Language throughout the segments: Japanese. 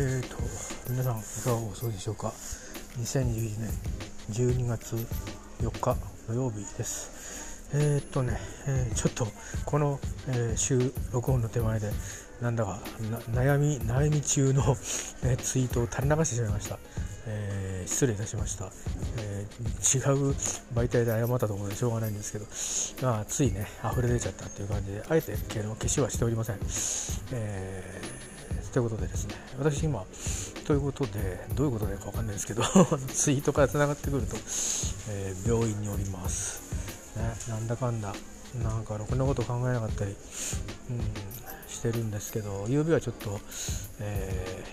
えーと、皆さんいかがお過ごしでしょうか？2021年12月4日土曜日です。えー、っとね、えー、ちょっとこの、えー、週録音の手前でなんだか悩み悩み中の、えツイートを垂れ流してしまいました。えー、失礼いたしました、え、違う媒体で謝ったところでしょうがないんですけど、まあ、ついね溢れ出ちゃったっていう感じであえて消しはしておりません、えー、ということでですね私今ということでどういうことでか分かんないですけど ツイートからつながってくると、えー、病院におります、ね、なんだかんだなんかろくなこと考えなかったり、うん、してるんですけど曜日はちょっと、え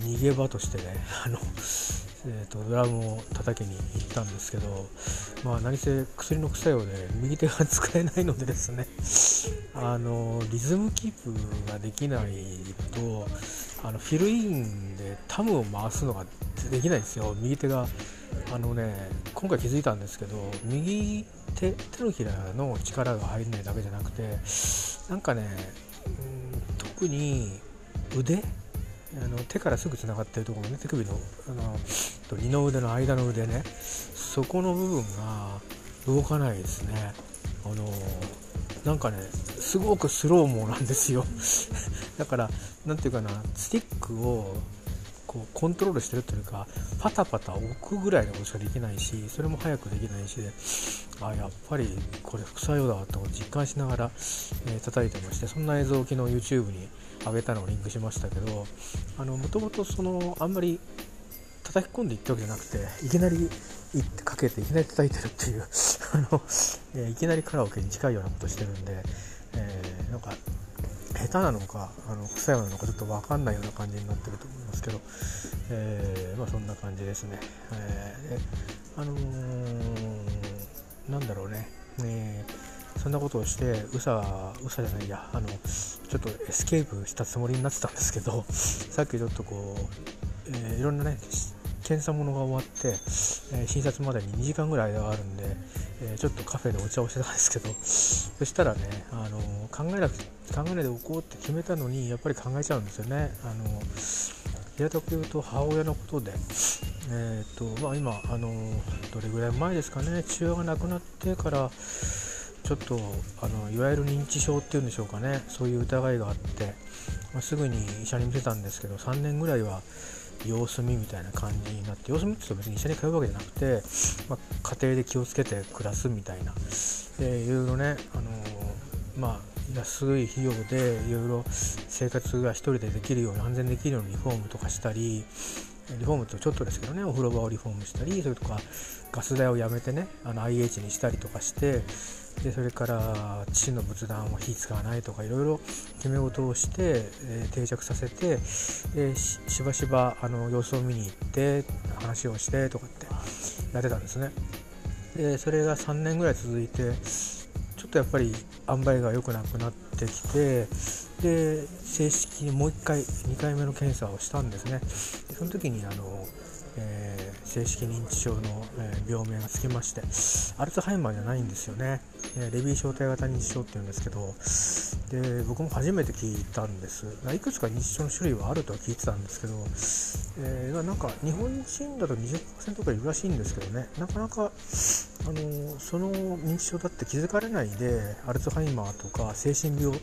逃げ場としてね あの、えーと、ドラムを叩きに行ったんですけど、まあ、何せ薬の副作用で右手が使えないのでですね あのリズムキープができないとあのフィルインでタムを回すのができないんですよ。右手があのね今回気づいたんですけど右手手のひらの力が入らないだけじゃなくてなんかね、ん、特に腕あの手からすぐつながってるところね手首のあのと二の腕の間の腕ね。そこの部分が動かないですね。あのなんかねすごくスローモーなんですよ。だから何て言うかなスティックをこうコントロールしてるというかパタパタ置くぐらいのことしかできないしそれも早くできないしであやっぱりこれ副作用だと実感しながら、えー、叩いてましてそんな映像を昨日 YouTube に上げたのをリンクしましたけどもともとそのあんまり叩き込んでいったわけじゃなくていきなり行ってかけていきなり叩いてるっていう あの、えー、いきなりカラオケに近いようなことしてるんで、えー、なんか下手なのかあの副作用なのかちょっと分かんないような感じになってると思いますけど、えー、まあ、そんな感じですね。えー、あのー、なんだろうね、ねそんなことをしてうさうさじゃないやあのちょっとエスケープしたつもりになってたんですけどさっきちょっとこう、えー、いろんなね検査物が終わって、えー、診察までに2時間ぐらい間があるんで、えー、ちょっとカフェでお茶をしてたんですけど そしたらね、あの考えなく考えないでおこうって決めたのにやっぱり考えちゃうんですよね。あの平たく言うと母親のことで、えーとまあ、今、あのどれぐらい前ですかね父親が亡くなってからちょっとあのいわゆる認知症っていうんでしょうかねそういう疑いがあって、まあ、すぐに医者に見せたんですけど3年ぐらいは様子見みたいな感じになって様子見って言うと別に一緒に通うわけじゃなくて、まあ、家庭で気をつけて暮らすみたいな。でいろいろね、あのまあ、安い費用でいろいろ生活が1人でできるように安全できるようにリフォームとかしたりリフォームとちょっとですけどねお風呂場をリフォームしたりそれとかガス代をやめてねあの IH にしたりとかしてでそれから父の仏壇を火使わないとかいろいろ決め事をして、えー、定着させてでしばしばあの様子を見に行って話をしてとかってやってたんですね。でそれが3年ぐらい続いてとやっぱり塩梅が良くなくなってきてで正式にもう1回2回目の検査をしたんですね。でその時にあのえー、正式認知症の、え、病名がつきましてアルツハイマーじゃないんですよね、え、レビー小体型認知症っていうんですけどで僕も初めて聞いたんです。いくつか認知症の種類はあるとは聞いてたんですけど、えー、なんか日本人だと20%くらいいるらしいんですけどね。なかなかあのその認知症だって気づかれないでアルツハイマーとか精神病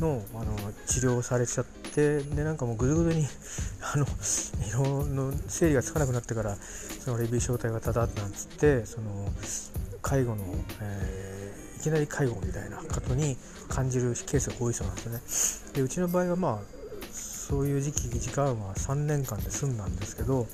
のあの治療されちゃってでなんかもうぐずぐずに あの色の整理がつかなくなってからそのレビー小体型だなんつってその介護の、えー、きなり介護みたいなことに感じるケースが多いそうなんですよね。でうちの場合はまあそういう時期時間は3年間で済んだんですけど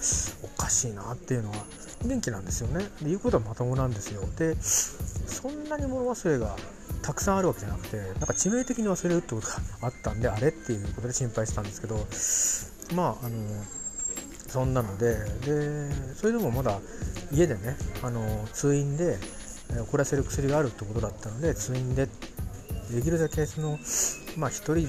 おかしいなっていうのは元気なんですよねで言うことはまともなんですよでそんなに物忘れがたくさんあるわけじゃなくてなんか致命的に忘れるってことがあったんであれっていうことで心配したんですけどまああのそんなのででそれでもまだ家でねあの通院で怒らせる薬があるってことだったので通院で。できるだけそのまあ1人1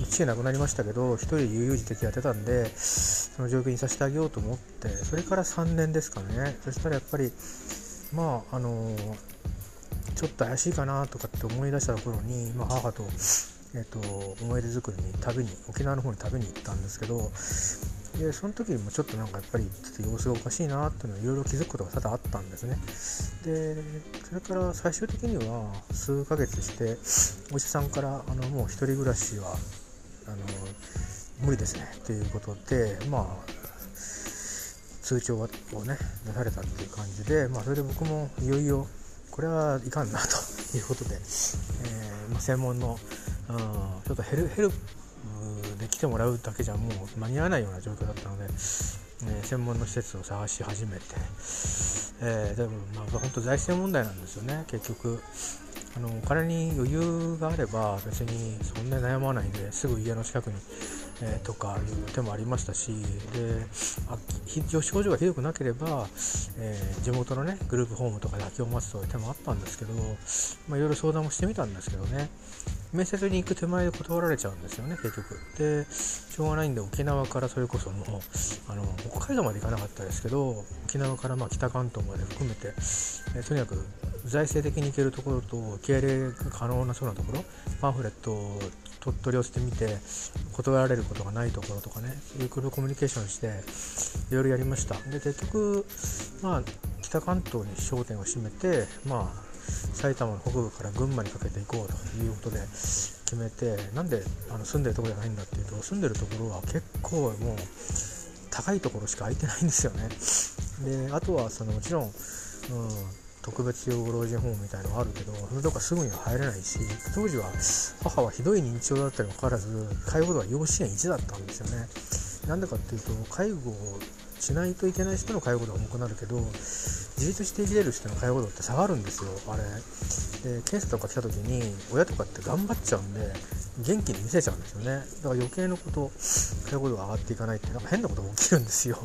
年亡くなりましたけど1人悠々自適やってたんでその状況にさせてあげようと思ってそれから3年ですかね。そしたらやっぱりまああのちょっと怪しいかなとかって思い出した頃に、まあ、母とえーと、思い出作りに旅に沖縄の方に旅に行ったんですけどでその時もちょっとなんかやっぱりちょっと様子がおかしいなっていうのはいろいろ気づくことが多々あったんですね。でそれから最終的には数ヶ月してお医者さんからあのもう一人暮らしはあの無理ですねっていうことでまあ通帳をね出されたっていう感じで、まあ、それで僕もいよいよこれはいかんなということで、えー、まあ、専門の、うん、ちょっとヘルヘルで来てもらうだけじゃもう間に合わないような状況だったので、え、専門の施設を探し始めて、えー、でもまあ本当財政問題なんですよね。結局あのお金に余裕があれば別にそんなに悩まないですぐ家の近くにえー、とかいう手もありましたしで症状がひどくなければ、えー、地元のねグループホームとかで空きを待つという手もあったんですけど、まあ、いろいろ相談もしてみたんですけどね。面接に行く手前で断られちゃうんですよね結局。でしょうがないんで沖縄からそれこそもうあの北海道まで行かなかったですけど沖縄からま北関東まで含めて、えー、とにかく財政的に行けるところと受け入れが可能なそうなところパンフレットを鳥取寄せてみて断られることがないところとかねそういうコミュニケーションしていろいろやりました。で結局まあ北関東に焦点を占めてまあ埼玉の北部から群馬にかけていこうということで決めてなんであの住んでるところじゃないんだっていうと住んでるところは結構もう高いところしか空いてないんですよね。であとはそのもちろん、うん、特別養護老人ホームみたいのがあるけどそれとかすぐには入れないし当時は母はひどい認知症だったにもかかわらず介護度は養子縁1だったんですよね。なんでかっていうと介護をしないといけない人の介護度が重くなるけど自立して生きれる人の介護度って下がるんですよあれ。で検査とか来た時に親とかって頑張っちゃうんで元気に見せちゃうんですよね。だから余計なこと介護度が上がっていかないってなんか変なことが起きるんですよ。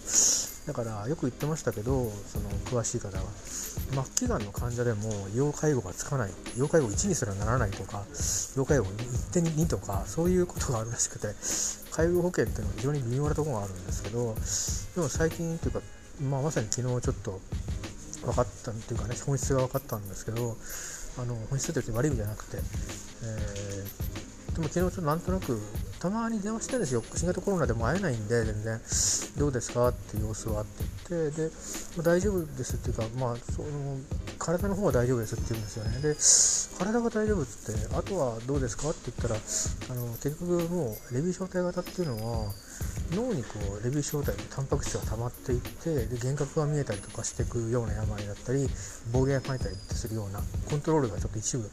だからよく言ってましたけどその詳しい方は末期がんの患者でも要介護がつかない要介護1にすらならないとか要介護1.2とかそういうことがあるらしくて介護保険っていうのは非常に微妙なところがあるんですけどでも最近というか、まあ、まさに昨日ちょっと分かったっていうかね本質が分かったんですけどあの本質って悪い意味じゃなくて、えー、でも昨日ちょっとなんとなくたまに電話してるんですよ。新型コロナでも会えないんで全然。どうですかって様子はって言って。で、まあ、大丈夫ですっていうかまあその体の方は大丈夫ですって言うんですよね。で体が大丈夫っつってあとはどうですかって言ったらあの結局もうレビュー小体型っていうのは脳にこうレビュー小体のタンパク質が溜まっていってで幻覚が見えたりとかしていくような病だったり暴言を吐いたりするようなコントロールがちょっと一部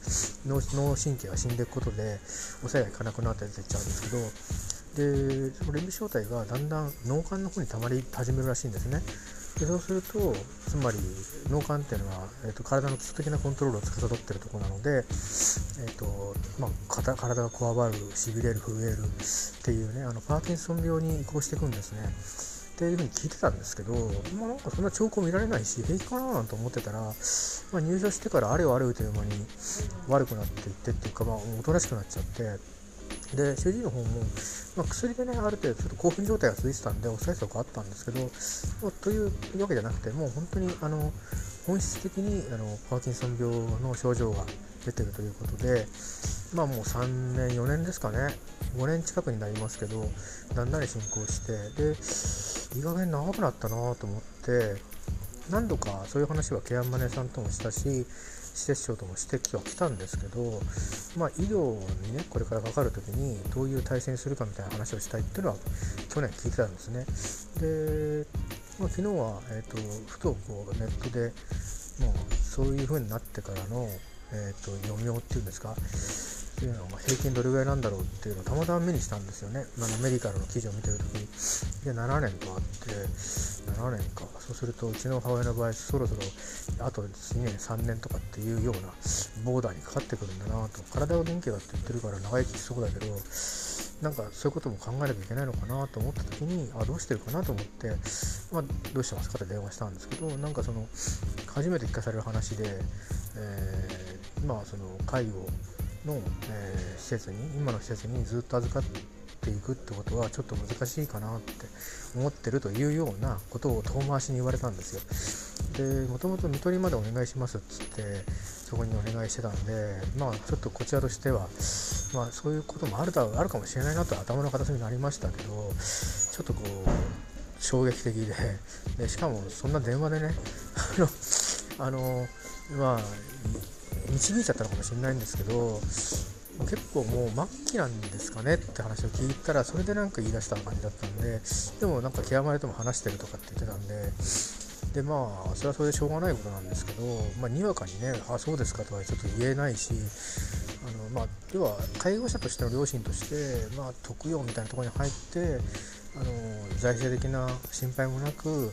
脳神経が死んでいくことで抑えがいかなくなったり出てっちゃうんですけどでそのレビ小体がだんだん脳幹の方に溜まり始めるらしいんですね。でそうするとつまり脳幹っていうのは、えーと、体の基礎的なコントロールを司ってるとこなので、えーとまあ、体がこわばるしびれる震えるっていうねあのパーキンソン病に移行していくんですね。っていうふうに聞いてたんですけど、まあ、なんかそんな兆候見られないし平気かななんて思ってたら、まあ、入所してからあれよあれよという間に悪くなっていってっていうか、まあ、おとなしくなっちゃって。で主治医の方も、まあ、薬でねある程度ちょっと興奮状態が続いてたんで抑えとかあったんですけど、まあ、というわけじゃなくてもう本当にあの本質的にあのパーキンソン病の症状が出てるということでまあもう3年4年ですかね5年近くになりますけどだんだん進行してでいい加減長くなったなと思って何度かそういう話はケアマネさんともしたし施設長とも指摘は来たんですけど、まあ、医療にねこれからかかる時にどういう体制にするかみたいな話をしたいっていうのは去年聞いてたんですね。で、まあ、昨日は、えーと、ふとこうネットでもうそういう風になってからの、えーと、と余命っていうんですか？っていうのが平均どれぐらいなんだろうっていうのをたまたま目にしたんですよね、まあ、メディカルの記事を見てる時に。で7年とあって7年か。そうするとうちの母親の場合そろそろあと2年3年とかっていうようなボーダーにかかってくるんだなと。体が元気だって言ってるから長生きしそうだけどなんかそういうことも考えなきゃいけないのかなと思った時にあどうしてるかなと思って、まあ、どうしてますかって電話したんですけどなんかその初めて聞かされる話で、えー、まあその介護の、えー、施設に今の施設にずっと預かっていくってことはちょっと難しいかなって思ってるというようなことを遠回しに言われたんですよ。でもともと看取りまでお願いしますっつってそこにお願いしてたんでまあちょっとこちらとしてはまあそういうこともあるだあるかもしれないなと頭の片隅になりましたけどちょっとこう衝撃的ででしかもそんな電話でね あのあのまあ導いちゃったのかもしれないんですけど結構もう末期なんですかねって話を聞いたらそれでなんか言い出した感じだったんででもなんか極まれとも話してるとかって言ってたんででまあそれはそれでしょうがないことなんですけど、まあ、にわかにねあそうですかとはちょっと言えないしあの、まあ、要は介護者としての両親として、まあ、特養みたいなところに入ってあの財政的な心配もなく、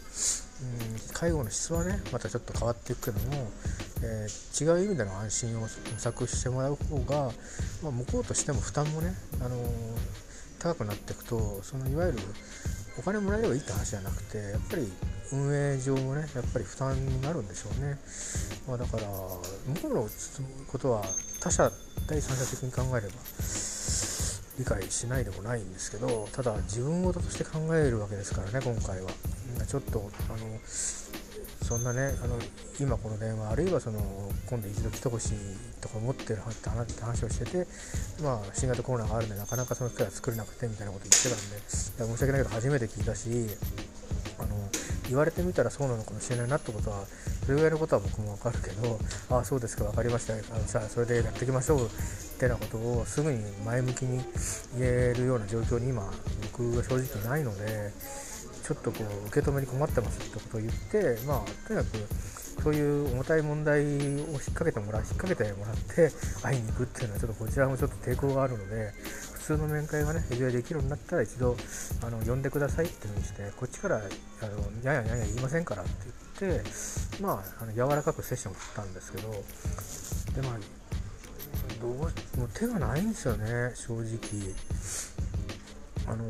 うん、介護の質はねまたちょっと変わっていくけども、えー、違う意味での安心を模索してもらう方が、まあ、向こうとしても負担もね、あの高くなっていくとそのいわゆるお金もらえればいいって話じゃなくてやっぱり運営上もねやっぱり負担になるんでしょうね、まあ、だから向こうのことは他者第三者的に考えれば理解しないでもないんですけどただ自分事として考えるわけですからね今回は。ちょっとあのそんなねあの今この電話あるいはその今度一度来てほしいとか思ってるって話をしててまあ新型コロナがあるんでなかなかその機会は作れなくてみたいなこと言ってたんで申し訳ないけど初めて聞いたしあの言われてみたらそうなのかもしれないなってことはそれぐらいのことは僕も分かるけどああそうですか分かりました。あのさそれでやっていきましょうってなことをすぐに前向きに言えるような状況に今僕は正直ないのでちょっとこう受け止めに困ってますってことを言ってまあとにかくそういう重たい問題を引っ掛けてもらう引っ掛けてもらって会いに行くっていうのはちょっとこちらもちょっと抵抗があるので普通の面会がねいずれできるようになったら一度あの呼んでくださいっていうふうにしてこっちからあのやややや言いませんからって言ってまああの柔らかくセッションを振ったんですけどでまあどうもう手がないんですよね正直。あの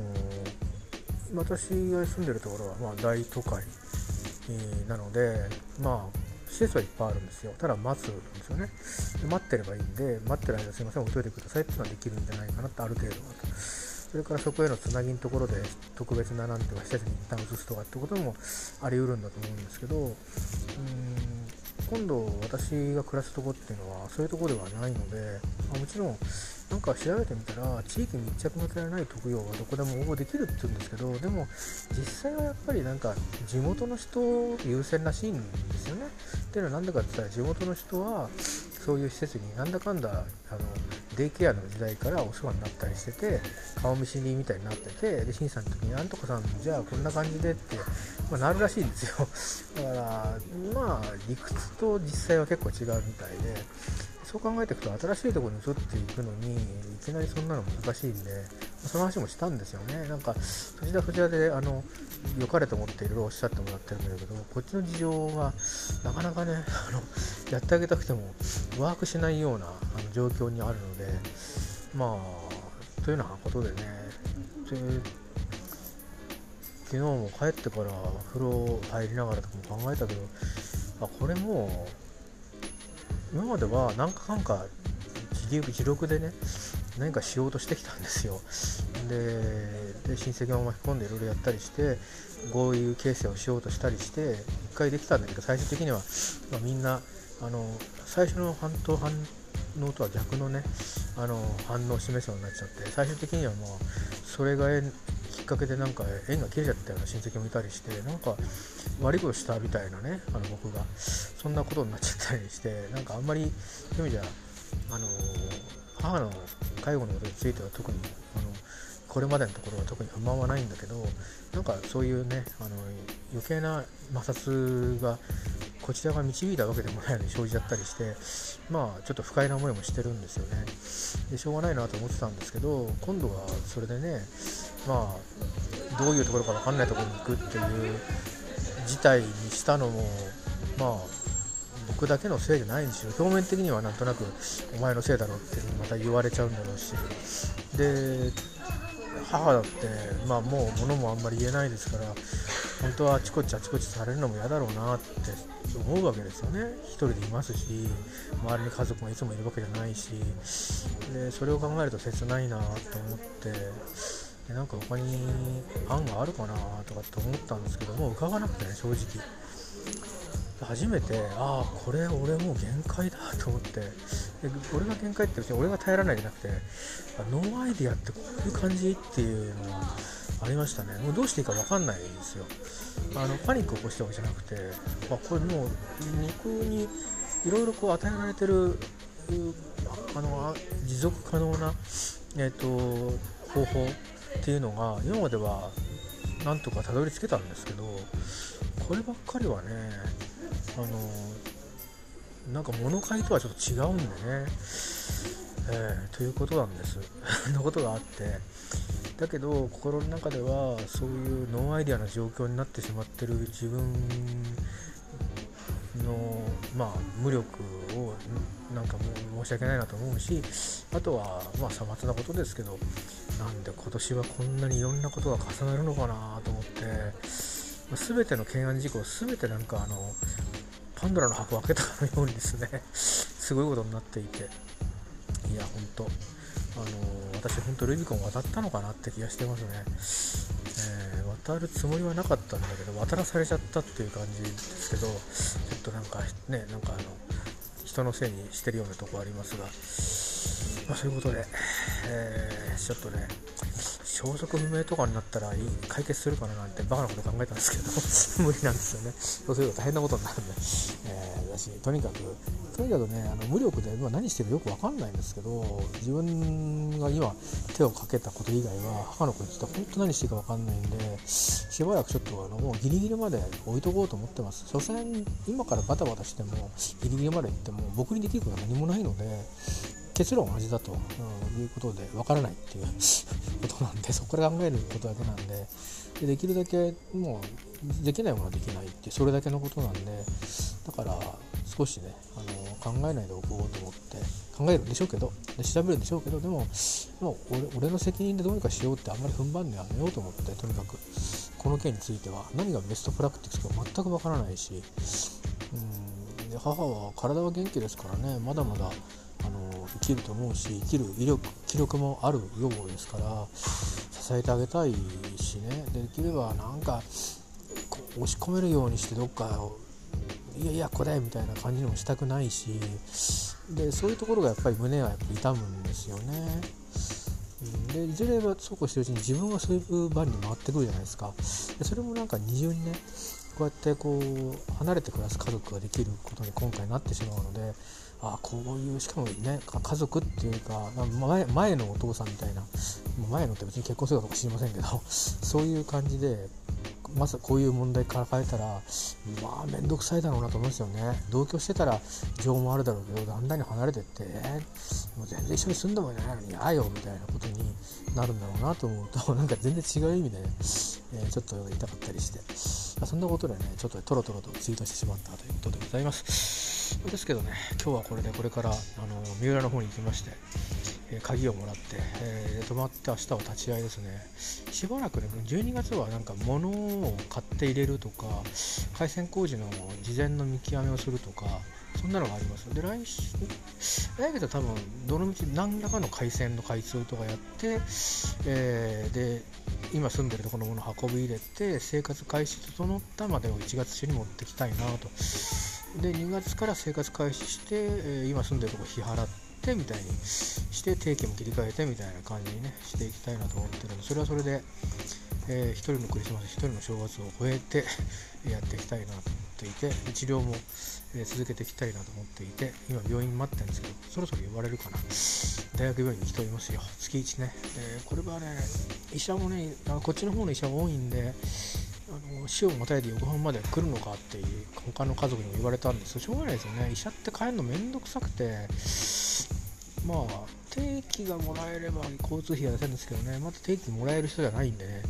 私が住んでるところはま大都会、なのでまあ施設はいっぱいあるんですよ。ただ待つんですよね。で待ってればいいんで待ってる間すいません置いといてくださいっていうのはできるんじゃないかなってある程度はと。それからそこへのつなぎのところで特別ななんていうか施設に一旦移すとかってこともあり得るんだと思うんですけどうん今度私が暮らすとこっていうのはそういうとこではないので、まあ、もちろんなんか調べてみたら地域密着型じゃない特養はどこでも応募できるって言うんですけどでも実際はやっぱりなんか地元の人優先らしいんですよね。っていうのは何でかって言ったら地元の人はそういう施設になんだかんだあのデイケアの時代からお世話になったりしてて顔見知りみたいになっててで審査の時に「なんとかさんじゃあこんな感じで」って、まあ、なるらしいんですよだからまあ理屈と実際は結構違うみたいでそう考えていくと新しいところに移っていくのにいきなりそんなの難しいんでその話もしたんですよね。なんかそちらそちらであの良かれと思っていろいろおっしゃってもらってるんだけどこっちの事情がなかなかねあのやってあげたくてもワークしないようなあの状況にあるのでまあというようなことでね。昨日も帰ってから風呂入りながらとかも考えたけどあこれもう今までは何かかんか自力でね何かしようとしてきたんですよ。で親戚を巻き込んでいろいろやったりして合意形成をしようとしたりして1回できたんだけど最終的には、まあ、みんなあの最初の反応反応とは逆のねあの反応を示すようになっちゃって最終的にはもうそれがかけでなんか縁が切れちゃったような親戚もいたりしてなんか悪いことしたみたいなねあの僕が。そんなことになっちゃったりしてなんかあんまりそういう意味じゃあの母の介護のことについては特にあのこれまでのところは特に不満はないんだけどなんかそういうねあの余計な摩擦がこちらが導いたわけでもないのに生じちゃったりしてまあちょっと不快な思いもしてるんですよね。でしょうがないなと思ってたんですけど今度はそれでねまあどういうところか分かんないところに行くっていう事態にしたのもまあ僕だけのせいじゃないんですよ。表面的にはなんとなくお前のせいだろうってまた言われちゃうんだろうし。で母だってまあもう物もあんまり言えないですから本当はあちこちあちこちされるのも嫌だろうなって思うわけですよね。1人でいますし周りに家族もいつもいるわけじゃないしでそれを考えると切ないなと思ってでなんか他に案があるかなとかって思ったんですけどもう浮かばなくてね正直。初めてああこれ俺もう限界だと思って。で俺が限界って別に俺が耐えられないじゃなくて no idea ってこういう感じっていうのがありましたね。もうどうしていいか分かんないですよ。あのパニックを起こしたわけじゃなくて、まあ、これもう肉にいろいろこう与えられてるあの持続可能な、えーと、方法っていうのが今まではなんとかたどり着けたんですけどこればっかりはねあのなんか物買いとはちょっと違うんでね、えー、ということなんです。のことがあって。だけど心の中ではそういうノーアイデアな状況になってしまってる自分の、まあ、無力をなんかもう申し訳ないなと思うしあとはまあさまつなことですけどなんで今年はこんなにいろんなことが重なるのかなと思って、全ての懸案事項全てなんかあのパンドラの箱を開けたかのようにですね すごいことになっていて。いや本当あの私本当ルビコン渡ったのかなって気がしてますね。えー、渡るつもりはなかったんだけど渡らされちゃったっていう感じですけどちょっとなんかねなんかあの人のせいにしてるようなとこありますが、まあ、そういうことで、えー、ちょっとね消息不明とかになったら解決するかななんてバカなこと考えたんですけど 無理なんですよね。そうすると大変なことになるんで、えー、私とにかくとにかくねあの無力で今何してるかよく分かんないんですけど自分が今手をかけたこと以外は母の子にって本当何していいか分かんないんでしばらくちょっとあのもうギリギリまで置いとこうと思ってます。所詮今からバタバタしてもギリギリまで行っても僕にできることは何もないので結論は味だと、う。ん、いうことで分からないっていうことなんでそこから考えることだけなんででできるだけもうできないものはできないってそれだけのことなんでだから少しねあの考えないでおこうと思って考えるんでしょうけどで調べるんでしょうけどでももう俺俺の責任でどうにかしようってあんまり踏ん張んでやめようと思ってとにかく。この件については何がベストプラクティクスか全くわからないしうん。で母は体は元気ですからねまだまだ生きると思うし生きる威力気力もあるようですから支えてあげたいしねできればなんか押し込めるようにしてどっかいやいやこれみたいな感じにもしたくないしでそういうところがやっぱり胸はやっぱ痛むんですよね。でいずれはそうこうしてるうちに自分がそういう場に回ってくるじゃないですかでそれもなんか二重にねこうやってこう離れて暮らす家族ができることに今回なってしまうのであこういうしかもね家族っていうか前前のお父さんみたいな前のって別に結婚するかどうか知りませんけどそういう感じでまずこういう問題抱えたらまあ面倒くさいだろうなと思うんですよね。同居してたら情もあるだろうけどだんだんに離れてって、もう全然一緒に住んでもいないのにあよみたいなことになるんだろうなと思うと なんか全然違う意味でね、えー、ちょっと痛かったりして、まあ、そんなことでねちょっとトロトロとツイートしてしまったということでございます。ですけどね今日はこれでこれからあの三浦の方に行きまして、え、鍵をもらって、えー、泊まって明日は立ち会いですね。しばらくね12月はなんか物を買って入れるとか回線工事の事前の見極めをするとかそんなのがあります。で来週来月は多分どのみち何らかの回線の開通とかやって、えー、で今住んでるところのものを運び入れて生活開始整ったまでを1月中に持ってきたいなと。で2月から生活開始して、え、今住んでるとこ日払ってみたいにして定期も切り替えてみたいな感じにねしていきたいなと思ってるのでそれはそれで、えー、1人のクリスマス1人の正月を超えてやっていきたいなと思っていて治療も、えー、続けていきたいなと思っていて今病院待ってるんですけどそろそろ呼ばれるかな。大学病院に人いますよ。月1ね、えこれはね医者もねこっちの方の医者が多いんで死をまたいで横浜まで来るのかっていう他の家族にも言われたんです。けどしょうがないですよね。医者って帰るの面倒くさくて。まあ定期がもらえれば交通費が出せるんですけどね。また定期もらえる人じゃないんでね。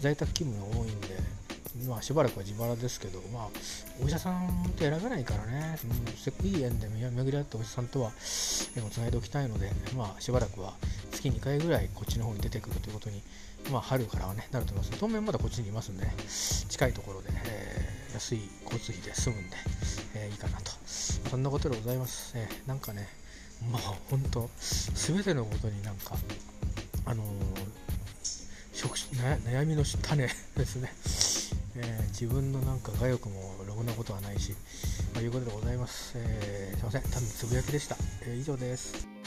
在宅勤務が多いんで。まあしばらくは自腹ですけど。まあお医者さんって選べないからね、うん、いい縁で巡り合ったお医者さんとは縁をつないでおきたいので。まあしばらくは月2回ぐらいこっちの方に出てくるということにまあ、春からはね、なると思います。当面まだこっちにいますんで、ね、近いところで、えー、安い交通費で済むんで、えー、いいかなと。そんなことでございます。えー、なんかね、まあ、本当すべてのことになんか、あのー、悩みの種 ですね。えー、自分のなんか我欲もろくなことはないし、まあ、いうことでございます、えー、すいません単につぶやきでした、えー、以上です